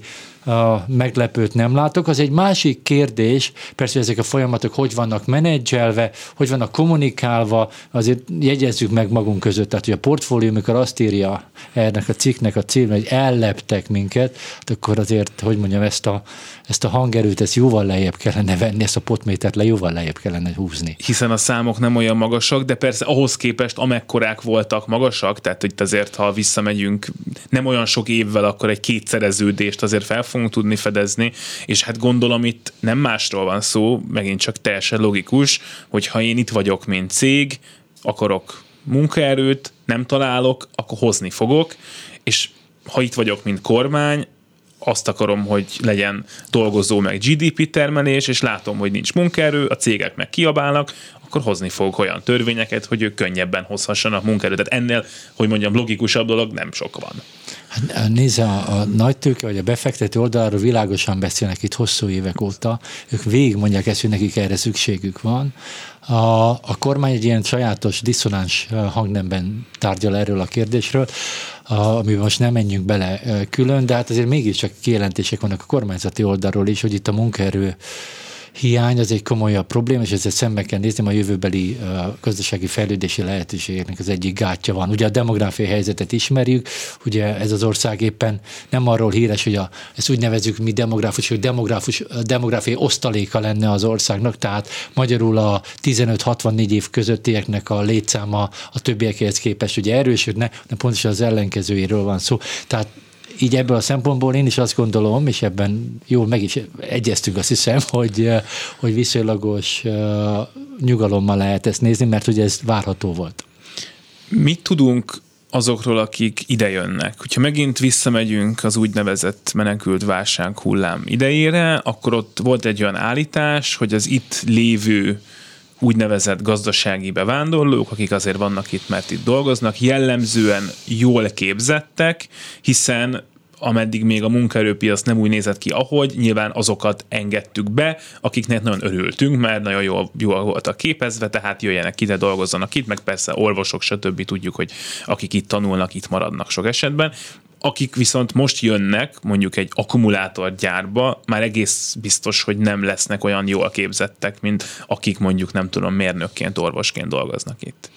meglepőt nem látok. Az egy másik kérdés, persze, ezek a folyamatok hogy vannak menedzselve, hogy vannak kommunikálva, azért jegyezzük meg magunk között, tehát hogy a portfólió, amikor azt írja ennek a cikknek a cím, hogy elleptek minket, hát akkor azért, hogy mondjam, ezt a, ezt a hangerőt, ezt jóval lejjebb kellene venni, ezt a potmétert le jóval lejjebb kellene húzni. Hiszen a számok nem olyan magasak, de persze ahhoz képest amekkorák voltak magasak, tehát itt azért, ha visszamegyünk nem olyan sok évvel, akkor egy kétszereződést azért fel fogunk tudni fedezni, és hát gondolom itt nem másról van szó, megint csak teljesen logikus, hogy ha én itt vagyok, mint cég, akarok munkaerőt, nem találok, akkor hozni fogok, és ha itt vagyok, mint kormány, azt akarom, hogy legyen dolgozó meg GDP termelés, és látom, hogy nincs munkaerő, a cégek meg kiabálnak, akkor hozni fogok olyan törvényeket, hogy ők könnyebben hozhassanak munkaerőt. Tehát ennél, hogy mondjam, logikusabb dolog nem sok van. Hát, nézze, a, a nagy tőke vagy a befektető oldaláról világosan beszélnek itt hosszú évek óta. Ők végig mondják ezt, hogy nekik erre szükségük van. A, a kormány egy ilyen sajátos, diszonáns hangnemben tárgyal erről a kérdésről, amiben most nem menjünk bele külön, de hát azért mégiscsak kijelentések vannak a kormányzati oldalról is, hogy itt a munkaerő hiány az egy komolyabb probléma, és ezzel szembe kell nézni, a jövőbeli gazdasági fejlődési lehetőségeknek az egyik gátja van. Ugye a demográfiai helyzetet ismerjük, ugye ez az ország éppen nem arról híres, hogy a, ezt úgy nevezük mi demográfus, hogy demográfus, demográfiai osztaléka lenne az országnak, tehát magyarul a 15-64 év közöttieknek a létszáma a többiekhez képest ugye erősödne, de pontosan az ellenkezőjéről van szó. Tehát így ebből a szempontból én is azt gondolom, és ebben jól meg is egyeztünk azt hiszem, *laughs* hogy, hogy viszonylagos nyugalommal lehet ezt nézni, mert ugye ez várható volt. Mit tudunk azokról, akik idejönnek. Hogyha megint visszamegyünk az úgynevezett menekült válság hullám idejére, akkor ott volt egy olyan állítás, hogy az itt lévő úgynevezett gazdasági bevándorlók, akik azért vannak itt, mert itt dolgoznak, jellemzően jól képzettek, hiszen ameddig még a munkaerőpiac nem úgy nézett ki, ahogy, nyilván azokat engedtük be, akiknek nagyon örültünk, mert nagyon jól, jól voltak képezve, tehát jöjjenek ide, dolgozzanak itt, meg persze orvosok, stb. tudjuk, hogy akik itt tanulnak, itt maradnak sok esetben. Akik viszont most jönnek, mondjuk egy akkumulátorgyárba, már egész biztos, hogy nem lesznek olyan jól képzettek, mint akik mondjuk nem tudom, mérnökként, orvosként dolgoznak itt.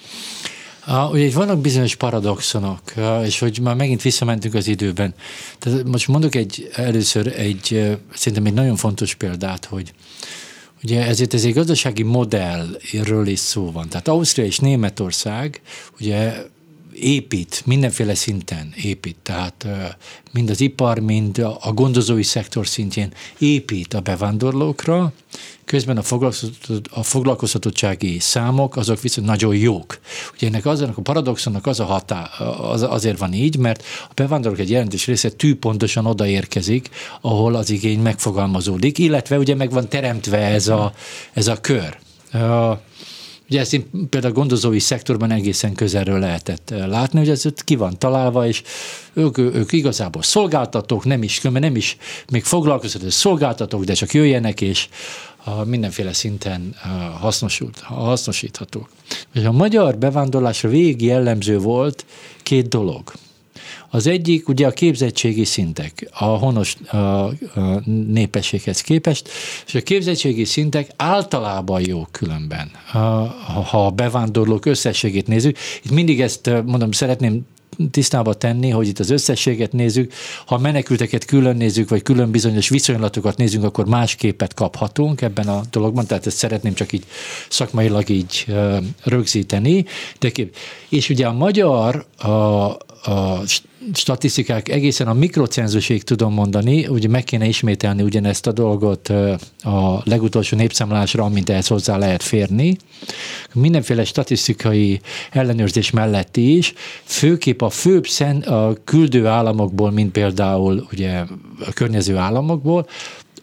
A, ugye vannak bizonyos paradoxonok, és hogy már megint visszamentünk az időben. Tehát most mondok egy, először egy, szerintem egy nagyon fontos példát, hogy ugye ezért ez egy gazdasági modellről is szó van. Tehát Ausztria és Németország ugye épít, mindenféle szinten épít, tehát mind az ipar, mind a gondozói szektor szintjén épít a bevándorlókra, közben a, a foglalkoztatottsági számok azok viszont nagyon jók. Ugye ennek az, a paradoxonnak az a hatá, az, azért van így, mert a bevándorlók egy jelentős része tűpontosan odaérkezik, ahol az igény megfogalmazódik, illetve ugye meg van teremtve ez a, ez a kör. Ugye ezt én például a gondozói szektorban egészen közelről lehetett eh, látni, hogy ez ott ki van találva, és ők, ők igazából szolgáltatók, nem is, nem is még foglalkoztató szolgáltatók, de csak jöjjenek, és mindenféle szinten eh, hasznosult, hasznosíthatók. És a magyar bevándorlásra végig jellemző volt két dolog. Az egyik ugye a képzettségi szintek a honos a, a népességhez képest, és a képzettségi szintek általában jó különben, ha a bevándorlók összességét nézzük. Itt mindig ezt mondom, szeretném tisztába tenni, hogy itt az összességet nézzük, ha menekülteket külön nézzük, vagy külön bizonyos viszonylatokat nézzünk, akkor más képet kaphatunk ebben a dologban, tehát ezt szeretném csak így szakmailag így rögzíteni. De kép. És ugye a magyar a, a statisztikák egészen a mikrocenzusig tudom mondani, ugye meg kéne ismételni ugyanezt a dolgot a legutolsó népszámlásra, amint ehhez hozzá lehet férni. Mindenféle statisztikai ellenőrzés mellett is, főképp a főbb szen, a küldő államokból, mint például ugye a környező államokból,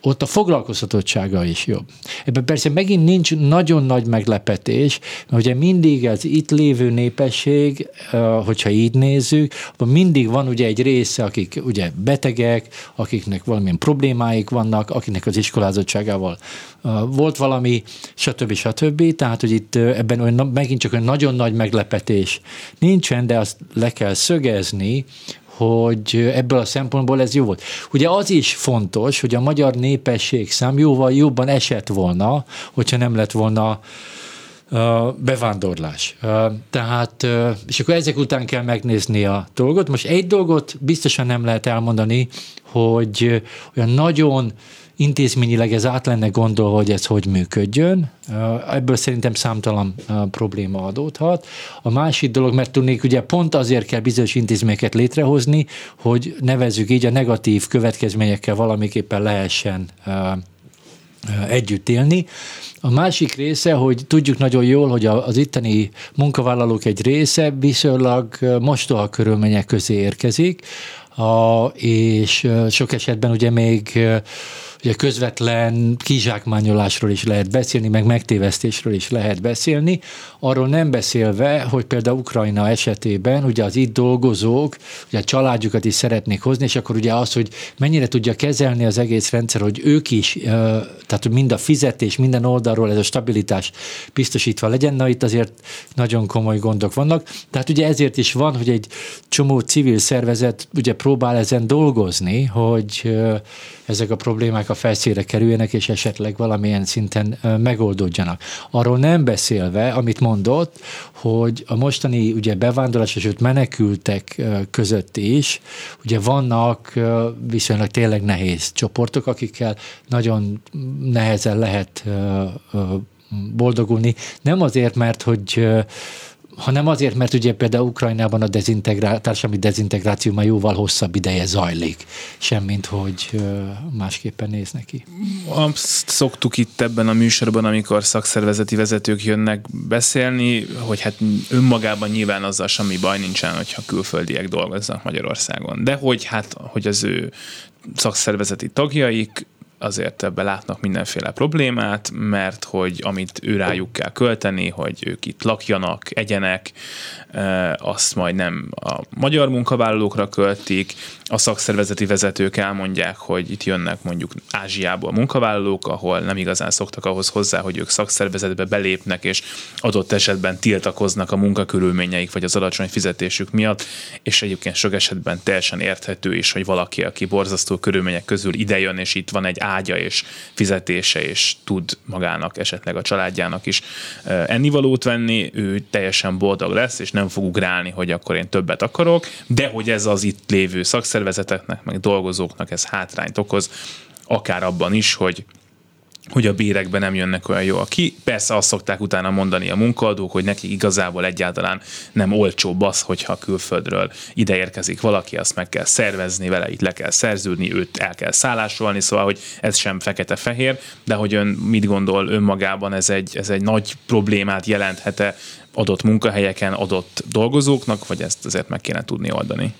ott a foglalkoztatottsága is jobb. Ebben persze megint nincs nagyon nagy meglepetés, mert ugye mindig az itt lévő népesség, hogyha így nézzük, akkor mindig van ugye egy része, akik ugye betegek, akiknek valamilyen problémáik vannak, akiknek az iskolázottságával volt valami, stb. stb. Tehát, hogy itt ebben olyan, megint csak olyan nagyon nagy meglepetés nincsen, de azt le kell szögezni, hogy ebből a szempontból ez jó volt. Ugye az is fontos, hogy a magyar népesség szám jóval jobban esett volna, hogyha nem lett volna bevándorlás. Tehát, és akkor ezek után kell megnézni a dolgot. Most egy dolgot biztosan nem lehet elmondani, hogy olyan nagyon intézményileg ez át lenne gondol, hogy ez hogy működjön. Ebből szerintem számtalan probléma adódhat. A másik dolog, mert tudnék, ugye pont azért kell bizonyos intézményeket létrehozni, hogy nevezzük így a negatív következményekkel valamiképpen lehessen együtt élni. A másik része, hogy tudjuk nagyon jól, hogy az itteni munkavállalók egy része viszonylag mostoha körülmények közé érkezik, és sok esetben ugye még Ugye közvetlen kizsákmányolásról is lehet beszélni, meg megtévesztésről is lehet beszélni. Arról nem beszélve, hogy például Ukrajna esetében ugye az itt dolgozók, ugye a családjukat is szeretnék hozni, és akkor ugye az, hogy mennyire tudja kezelni az egész rendszer, hogy ők is, tehát mind a fizetés, minden oldalról ez a stabilitás biztosítva legyen, na itt azért nagyon komoly gondok vannak. Tehát ugye ezért is van, hogy egy csomó civil szervezet ugye próbál ezen dolgozni, hogy ezek a problémák a felszínre kerüljenek, és esetleg valamilyen szinten megoldódjanak. Arról nem beszélve, amit mondott, hogy a mostani ugye bevándorlás, és menekültek között is, ugye vannak viszonylag tényleg nehéz csoportok, akikkel nagyon nehezen lehet boldogulni. Nem azért, mert hogy hanem azért, mert ugye például Ukrajnában a dezintegrá- társadalmi dezintegráció már jóval hosszabb ideje zajlik, semmint hogy másképpen néz neki. Azt szoktuk itt ebben a műsorban, amikor szakszervezeti vezetők jönnek beszélni, hogy hát önmagában nyilván azzal semmi baj nincsen, hogyha külföldiek dolgoznak Magyarországon. De hogy hát, hogy az ő szakszervezeti tagjaik azért ebbe látnak mindenféle problémát, mert hogy amit ő rájuk kell költeni, hogy ők itt lakjanak, egyenek, azt majd nem a magyar munkavállalókra költik, a szakszervezeti vezetők elmondják, hogy itt jönnek mondjuk Ázsiából munkavállalók, ahol nem igazán szoktak ahhoz hozzá, hogy ők szakszervezetbe belépnek, és adott esetben tiltakoznak a munkakörülményeik vagy az alacsony fizetésük miatt, és egyébként sok esetben teljesen érthető is, hogy valaki, aki borzasztó körülmények közül idejön, és itt van egy ágya és fizetése, és tud magának, esetleg a családjának is ennivalót venni, ő teljesen boldog lesz, és nem fog ugrálni, hogy akkor én többet akarok, de hogy ez az itt lévő szakszervezeteknek, meg dolgozóknak ez hátrányt okoz, akár abban is, hogy hogy a bérekben nem jönnek olyan jól ki. Persze azt szokták utána mondani a munkaadók, hogy neki igazából egyáltalán nem olcsóbb az, hogyha külföldről ide érkezik valaki, azt meg kell szervezni vele, itt le kell szerződni, őt el kell szállásolni, szóval, hogy ez sem fekete-fehér, de hogy ön mit gondol önmagában, ez egy, ez egy nagy problémát jelenthet-e adott munkahelyeken, adott dolgozóknak, vagy ezt azért meg kéne tudni oldani?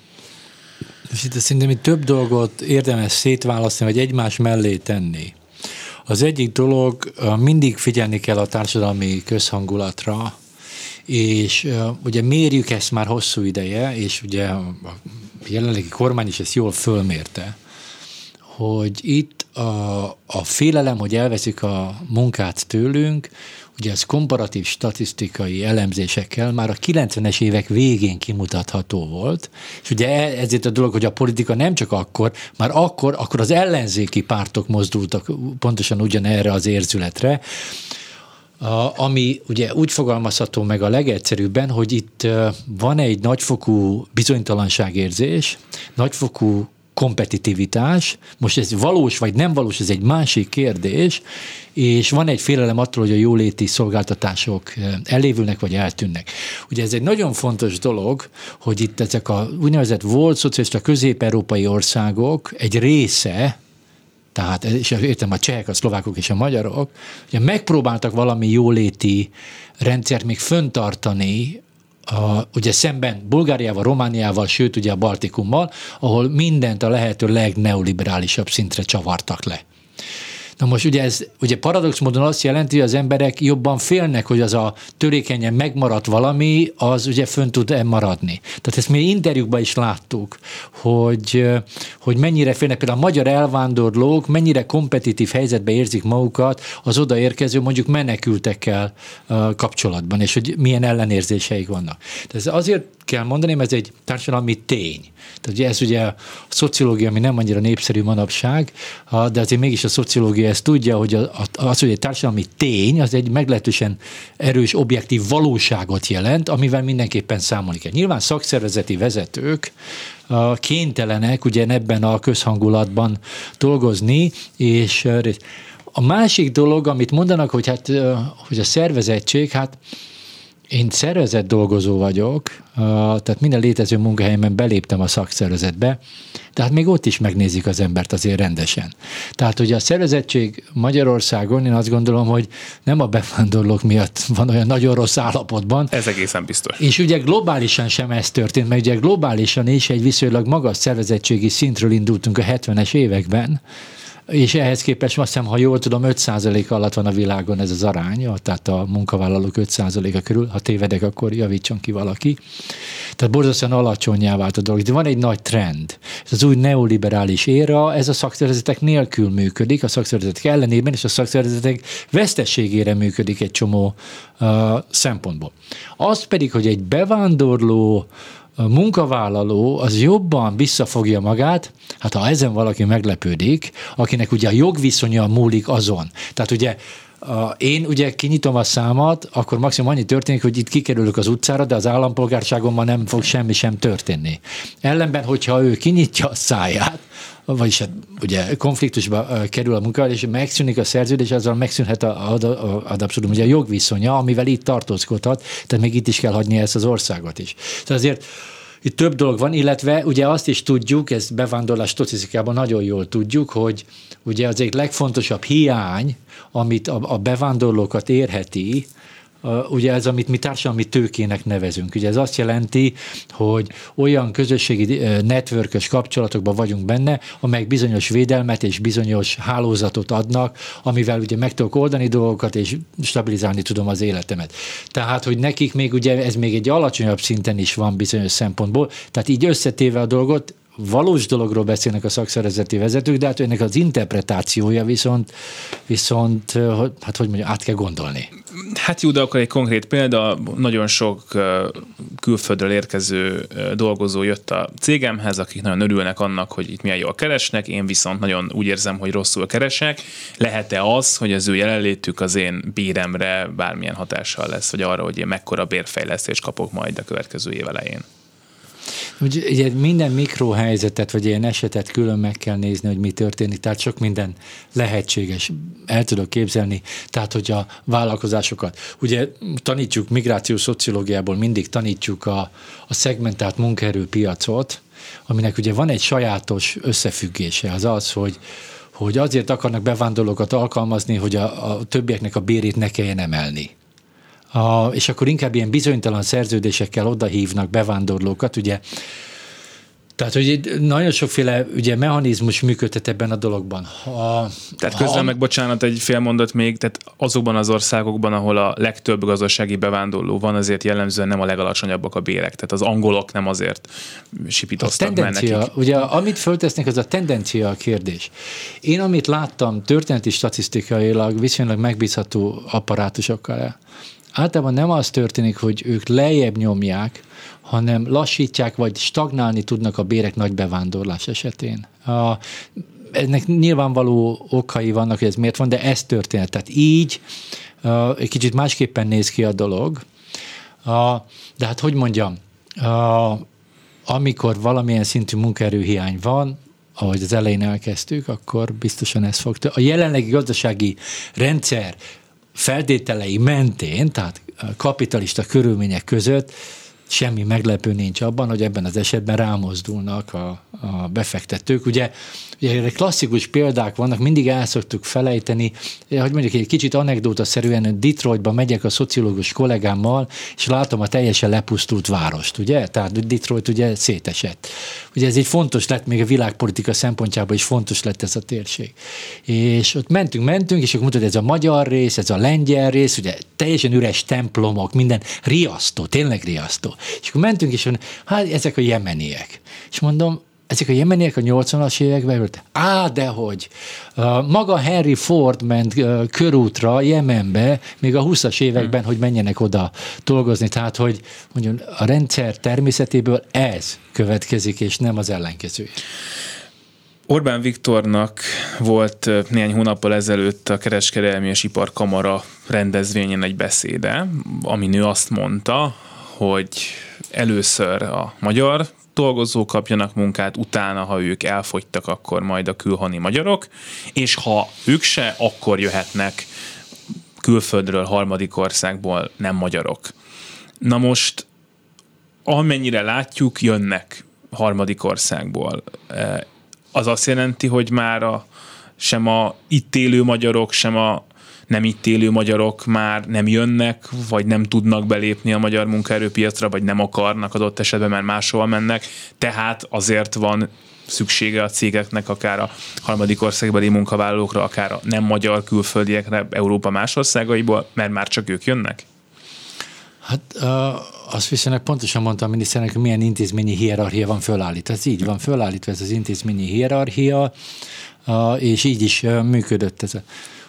És itt szerintem itt több dolgot érdemes szétválasztani, vagy egymás mellé tenni. Az egyik dolog, mindig figyelni kell a társadalmi közhangulatra, és ugye mérjük ezt már hosszú ideje, és ugye a jelenlegi kormány is ezt jól fölmérte, hogy itt a, a félelem, hogy elveszik a munkát tőlünk, ugye ez komparatív statisztikai elemzésekkel már a 90-es évek végén kimutatható volt, és ugye e, ezért a dolog, hogy a politika nem csak akkor, már akkor, akkor az ellenzéki pártok mozdultak pontosan ugyanerre az érzületre, ami ugye úgy fogalmazható meg a legegyszerűbben, hogy itt van egy nagyfokú bizonytalanságérzés, nagyfokú kompetitivitás, most ez valós vagy nem valós, ez egy másik kérdés, és van egy félelem attól, hogy a jóléti szolgáltatások eh, elévülnek vagy eltűnnek. Ugye ez egy nagyon fontos dolog, hogy itt ezek a úgynevezett volt szocialista közép-európai országok egy része, tehát, és értem a csehek, a szlovákok és a magyarok, ugye megpróbáltak valami jóléti rendszert még föntartani a, ugye szemben Bulgáriával, Romániával, sőt ugye a Baltikummal, ahol mindent a lehető legneoliberálisabb szintre csavartak le. Na most ugye ez ugye paradox módon azt jelenti, hogy az emberek jobban félnek, hogy az a törékenyen megmaradt valami, az ugye fönn tud-e maradni. Tehát ezt mi interjúkban is láttuk, hogy, hogy mennyire félnek, például a magyar elvándorlók mennyire kompetitív helyzetbe érzik magukat az odaérkező mondjuk menekültekkel kapcsolatban, és hogy milyen ellenérzéseik vannak. Tehát ez azért kell mondani, mert ez egy társadalmi tény. Tehát ugye ez ugye a szociológia, ami nem annyira népszerű manapság, de azért mégis a szociológia ezt tudja, hogy az, hogy egy társadalmi tény, az egy meglehetősen erős, objektív valóságot jelent, amivel mindenképpen számolni kell. Nyilván szakszervezeti vezetők kénytelenek ugye ebben a közhangulatban dolgozni, és a másik dolog, amit mondanak, hogy hát hogy a szervezettség, hát én szervezett dolgozó vagyok, tehát minden létező munkahelyemen beléptem a szakszervezetbe, tehát még ott is megnézik az embert azért rendesen. Tehát ugye a szervezettség Magyarországon, én azt gondolom, hogy nem a bevándorlók miatt van olyan nagyon rossz állapotban. Ez egészen biztos. És ugye globálisan sem ez történt, mert ugye globálisan is egy viszonylag magas szervezettségi szintről indultunk a 70-es években, és ehhez képest azt hiszem, ha jól tudom, 5% alatt van a világon ez az arány, tehát a munkavállalók 5%-a körül, ha tévedek, akkor javítson ki valaki. Tehát borzasztóan alacsonyá vált a dolog. De van egy nagy trend. Ez az új neoliberális éra, ez a szakszervezetek nélkül működik, a szakszervezetek ellenében, és a szakszervezetek vesztességére működik egy csomó uh, szempontból. Az pedig, hogy egy bevándorló a munkavállaló az jobban visszafogja magát, hát ha ezen valaki meglepődik, akinek ugye a jogviszonya múlik azon. Tehát ugye én ugye kinyitom a számat, akkor maximum annyi történik, hogy itt kikerülök az utcára, de az állampolgárságommal nem fog semmi sem történni. Ellenben, hogyha ő kinyitja a száját, vagyis hát ugye konfliktusba kerül a munka, és megszűnik a szerződés, azzal megszűnhet a, a, a, ad abszolút ugye a jogviszonya, amivel itt tartózkodhat, tehát még itt is kell hagyni ezt az országot is. Tehát azért itt több dolog van, illetve ugye azt is tudjuk, ez bevándorlás statisztikában nagyon jól tudjuk, hogy ugye az egyik legfontosabb hiány, amit a, a bevándorlókat érheti, ugye ez, amit mi társadalmi tőkének nevezünk. Ugye ez azt jelenti, hogy olyan közösségi networkös kapcsolatokban vagyunk benne, amelyek bizonyos védelmet és bizonyos hálózatot adnak, amivel ugye meg tudok oldani dolgokat, és stabilizálni tudom az életemet. Tehát, hogy nekik még ugye ez még egy alacsonyabb szinten is van bizonyos szempontból, tehát így összetéve a dolgot, valós dologról beszélnek a szakszervezeti vezetők, de hát ennek az interpretációja viszont, viszont hát hogy mondjam, át kell gondolni. Hát jó, de akkor egy konkrét példa, nagyon sok külföldről érkező dolgozó jött a cégemhez, akik nagyon örülnek annak, hogy itt milyen jól keresnek, én viszont nagyon úgy érzem, hogy rosszul keresek. Lehet-e az, hogy az ő jelenlétük az én béremre bármilyen hatással lesz, vagy arra, hogy én mekkora bérfejlesztést kapok majd a következő év elején? Ugye, ugye minden mikrohelyzetet, vagy ilyen esetet külön meg kell nézni, hogy mi történik, tehát sok minden lehetséges, el tudok képzelni, tehát hogy a vállalkozásokat, ugye tanítjuk migráció szociológiából, mindig tanítjuk a, a szegmentált munkaerőpiacot, aminek ugye van egy sajátos összefüggése, az az, hogy, hogy azért akarnak bevándorlókat alkalmazni, hogy a, a többieknek a bérét ne kelljen emelni. A, és akkor inkább ilyen bizonytalan szerződésekkel odahívnak bevándorlókat, ugye tehát, hogy nagyon sokféle ugye, mechanizmus működhet ebben a dologban. Ha, tehát közben ha... meg, bocsánat, egy fél mondat még, tehát azokban az országokban, ahol a legtöbb gazdasági bevándorló van, azért jellemzően nem a legalacsonyabbak a bérek. Tehát az angolok nem azért sipítoztak a tendencia, nekik. Ugye, amit föltesznek, az a tendencia a kérdés. Én, amit láttam történeti statisztikailag viszonylag megbízható apparátusokkal, általában nem az történik, hogy ők lejjebb nyomják, hanem lassítják, vagy stagnálni tudnak a bérek nagy bevándorlás esetén. A, ennek nyilvánvaló okai vannak, hogy ez miért van, de ez történt. Tehát így uh, egy kicsit másképpen néz ki a dolog. Uh, de hát hogy mondjam, uh, amikor valamilyen szintű munkaerőhiány van, ahogy az elején elkezdtük, akkor biztosan ez fog. A jelenlegi gazdasági rendszer feltételei mentén, tehát kapitalista körülmények között semmi meglepő nincs abban, hogy ebben az esetben rámozdulnak a, a befektetők. Ugye, ugye erre klasszikus példák vannak, mindig el szoktuk felejteni, hogy mondjuk egy kicsit anekdóta szerűen Detroitba megyek a szociológus kollégámmal, és látom a teljesen lepusztult várost, ugye? Tehát Detroit ugye szétesett. Ugye ez egy fontos lett, még a világpolitika szempontjából is fontos lett ez a térség. És ott mentünk, mentünk, és akkor mondtad, ez a magyar rész, ez a lengyel rész, ugye teljesen üres templomok, minden riasztó, tényleg riasztó. És akkor mentünk, és mondom, hát ezek a jemeniek. És mondom, ezek a jemeniek a 80-as években volt. Á, dehogy. Maga Henry Ford ment körútra Jemenbe, még a 20-as években, hmm. hogy menjenek oda dolgozni. Tehát, hogy mondjuk a rendszer természetéből ez következik, és nem az ellenkező. Orbán Viktornak volt néhány hónappal ezelőtt a Kereskedelmi és Iparkamara rendezvényen egy beszéde, ami nő azt mondta, hogy először a magyar dolgozók kapjanak munkát, utána, ha ők elfogytak, akkor majd a külhoni magyarok, és ha ők se, akkor jöhetnek külföldről, harmadik országból nem magyarok. Na most, amennyire látjuk, jönnek harmadik országból. E, az azt jelenti, hogy már a, sem a itt élő magyarok, sem a nem itt élő magyarok már nem jönnek, vagy nem tudnak belépni a magyar munkaerőpiacra, vagy nem akarnak adott esetben, mert máshol mennek. Tehát azért van szüksége a cégeknek, akár a harmadik országbeli munkavállalókra, akár a nem magyar külföldiekre Európa más országaiból, mert már csak ők jönnek? Hát azt viszonylag pontosan mondtam a miniszternek, hogy milyen intézményi hierarchia van fölállítva. Ez így van fölállítva, ez az intézményi hierarchia, és így is működött ez a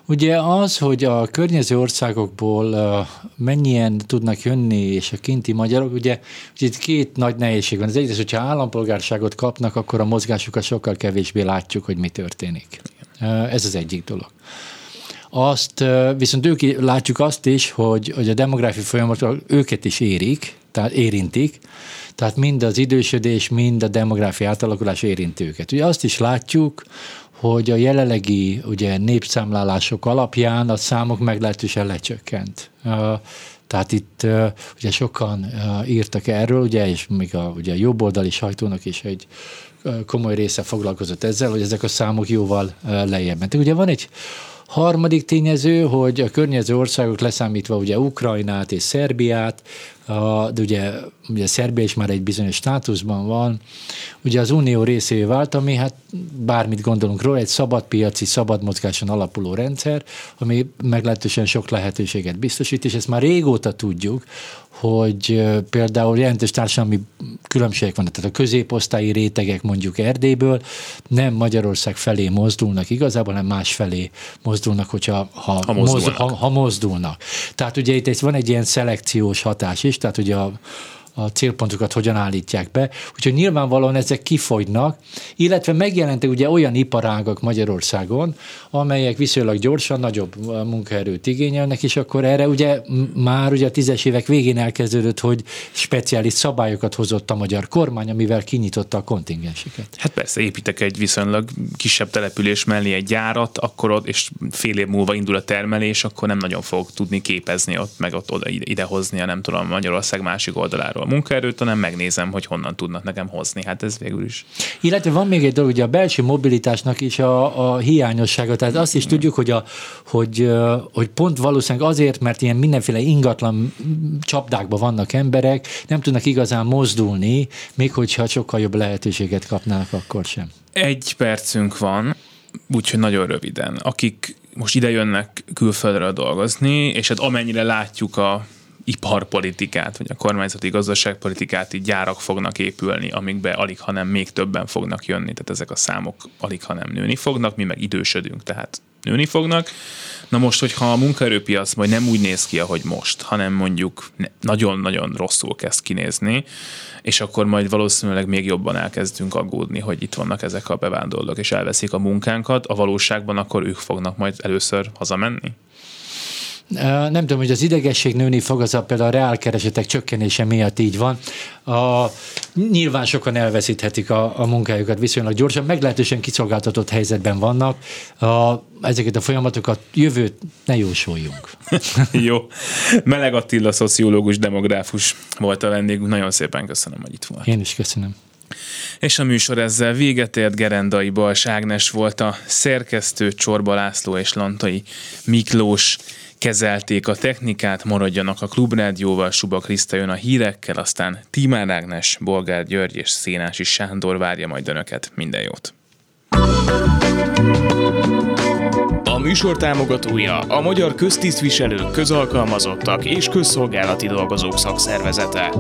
Ugye az, hogy a környező országokból mennyien tudnak jönni, és a kinti magyarok, ugye, itt két nagy nehézség van. Az egyrészt, hogyha állampolgárságot kapnak, akkor a mozgásukat sokkal kevésbé látjuk, hogy mi történik. Ez az egyik dolog. Azt viszont ők látjuk azt is, hogy, hogy a demográfiai folyamatok őket is érik, tehát érintik, tehát mind az idősödés, mind a demográfiai átalakulás érinti őket. Ugye azt is látjuk, hogy a jelenlegi ugye, népszámlálások alapján a számok meglehetősen lecsökkent. Tehát itt ugye sokan írtak erről, ugye, és még a, ugye a jobboldali sajtónak is egy komoly része foglalkozott ezzel, hogy ezek a számok jóval lejjebb mentek. Ugye van egy Harmadik tényező, hogy a környező országok leszámítva ugye Ukrajnát és Szerbiát, de ugye, ugye Szerbia is már egy bizonyos státuszban van, ugye az unió részévé vált, ami hát bármit gondolunk róla, egy szabadpiaci, szabad mozgáson alapuló rendszer, ami meglehetősen sok lehetőséget biztosít, és ezt már régóta tudjuk, hogy például jelentős társadalmi különbségek vannak, tehát a középosztályi rétegek mondjuk Erdélyből nem Magyarország felé mozdulnak igazából, hanem más felé mozdulnak, hogyha ha, ha, mozdulnak. Moz, ha, ha mozdulnak. Tehát ugye itt van egy ilyen szelekciós hatás is, tehát ugye a a célpontokat hogyan állítják be. Úgyhogy nyilvánvalóan ezek kifogynak, illetve megjelentek ugye olyan iparágak Magyarországon, amelyek viszonylag gyorsan nagyobb munkaerőt igényelnek, és akkor erre ugye már ugye a tízes évek végén elkezdődött, hogy speciális szabályokat hozott a magyar kormány, amivel kinyitotta a kontingenseket. Hát persze, építek egy viszonylag kisebb település mellé egy gyárat, akkor ott, és fél év múlva indul a termelés, akkor nem nagyon fog tudni képezni ott, meg ott oda ide, hozni a nem tudom Magyarország másik oldaláról a munkaerőt, hanem megnézem, hogy honnan tudnak nekem hozni. Hát ez végül is. Illetve van még egy dolog, ugye a belső mobilitásnak is a, a hiányossága. Tehát azt is tudjuk, hogy, a, hogy, hogy pont valószínűleg azért, mert ilyen mindenféle ingatlan csapdákban vannak emberek, nem tudnak igazán mozdulni, még hogyha sokkal jobb lehetőséget kapnának, akkor sem. Egy percünk van, úgyhogy nagyon röviden. Akik most ide jönnek külföldre dolgozni, és hát amennyire látjuk a iparpolitikát, vagy a kormányzati gazdaságpolitikát, így gyárak fognak épülni, amikbe alig, hanem még többen fognak jönni, tehát ezek a számok alig, hanem nőni fognak, mi meg idősödünk, tehát nőni fognak. Na most, hogyha a munkaerőpiac majd nem úgy néz ki, ahogy most, hanem mondjuk nagyon-nagyon rosszul kezd kinézni, és akkor majd valószínűleg még jobban elkezdünk aggódni, hogy itt vannak ezek a bevándorlók, és elveszik a munkánkat, a valóságban akkor ők fognak majd először hazamenni? Nem tudom, hogy az idegesség nőni fog, az a például a reálkeresetek csökkenése miatt így van. A, nyilván sokan elveszíthetik a, a munkájukat viszonylag gyorsan, meglehetősen kiszolgáltatott helyzetben vannak. A, ezeket a folyamatokat jövőt ne jósoljunk. *laughs* Jó. Meleg Attila, szociológus, demográfus volt a vendégünk. Nagyon szépen köszönöm, hogy itt volt. Én is köszönöm. És a műsor ezzel véget ért Gerendai Bals Ágnes volt a szerkesztő Csorba László és Lantai Miklós kezelték a technikát, maradjanak a Klubrádióval, Suba Kriszta jön a hírekkel, aztán Timár Ágnes, Bolgár György és Szénási Sándor várja majd önöket. Minden jót! A műsor támogatója a Magyar Köztisztviselők, Közalkalmazottak és Közszolgálati Dolgozók Szakszervezete.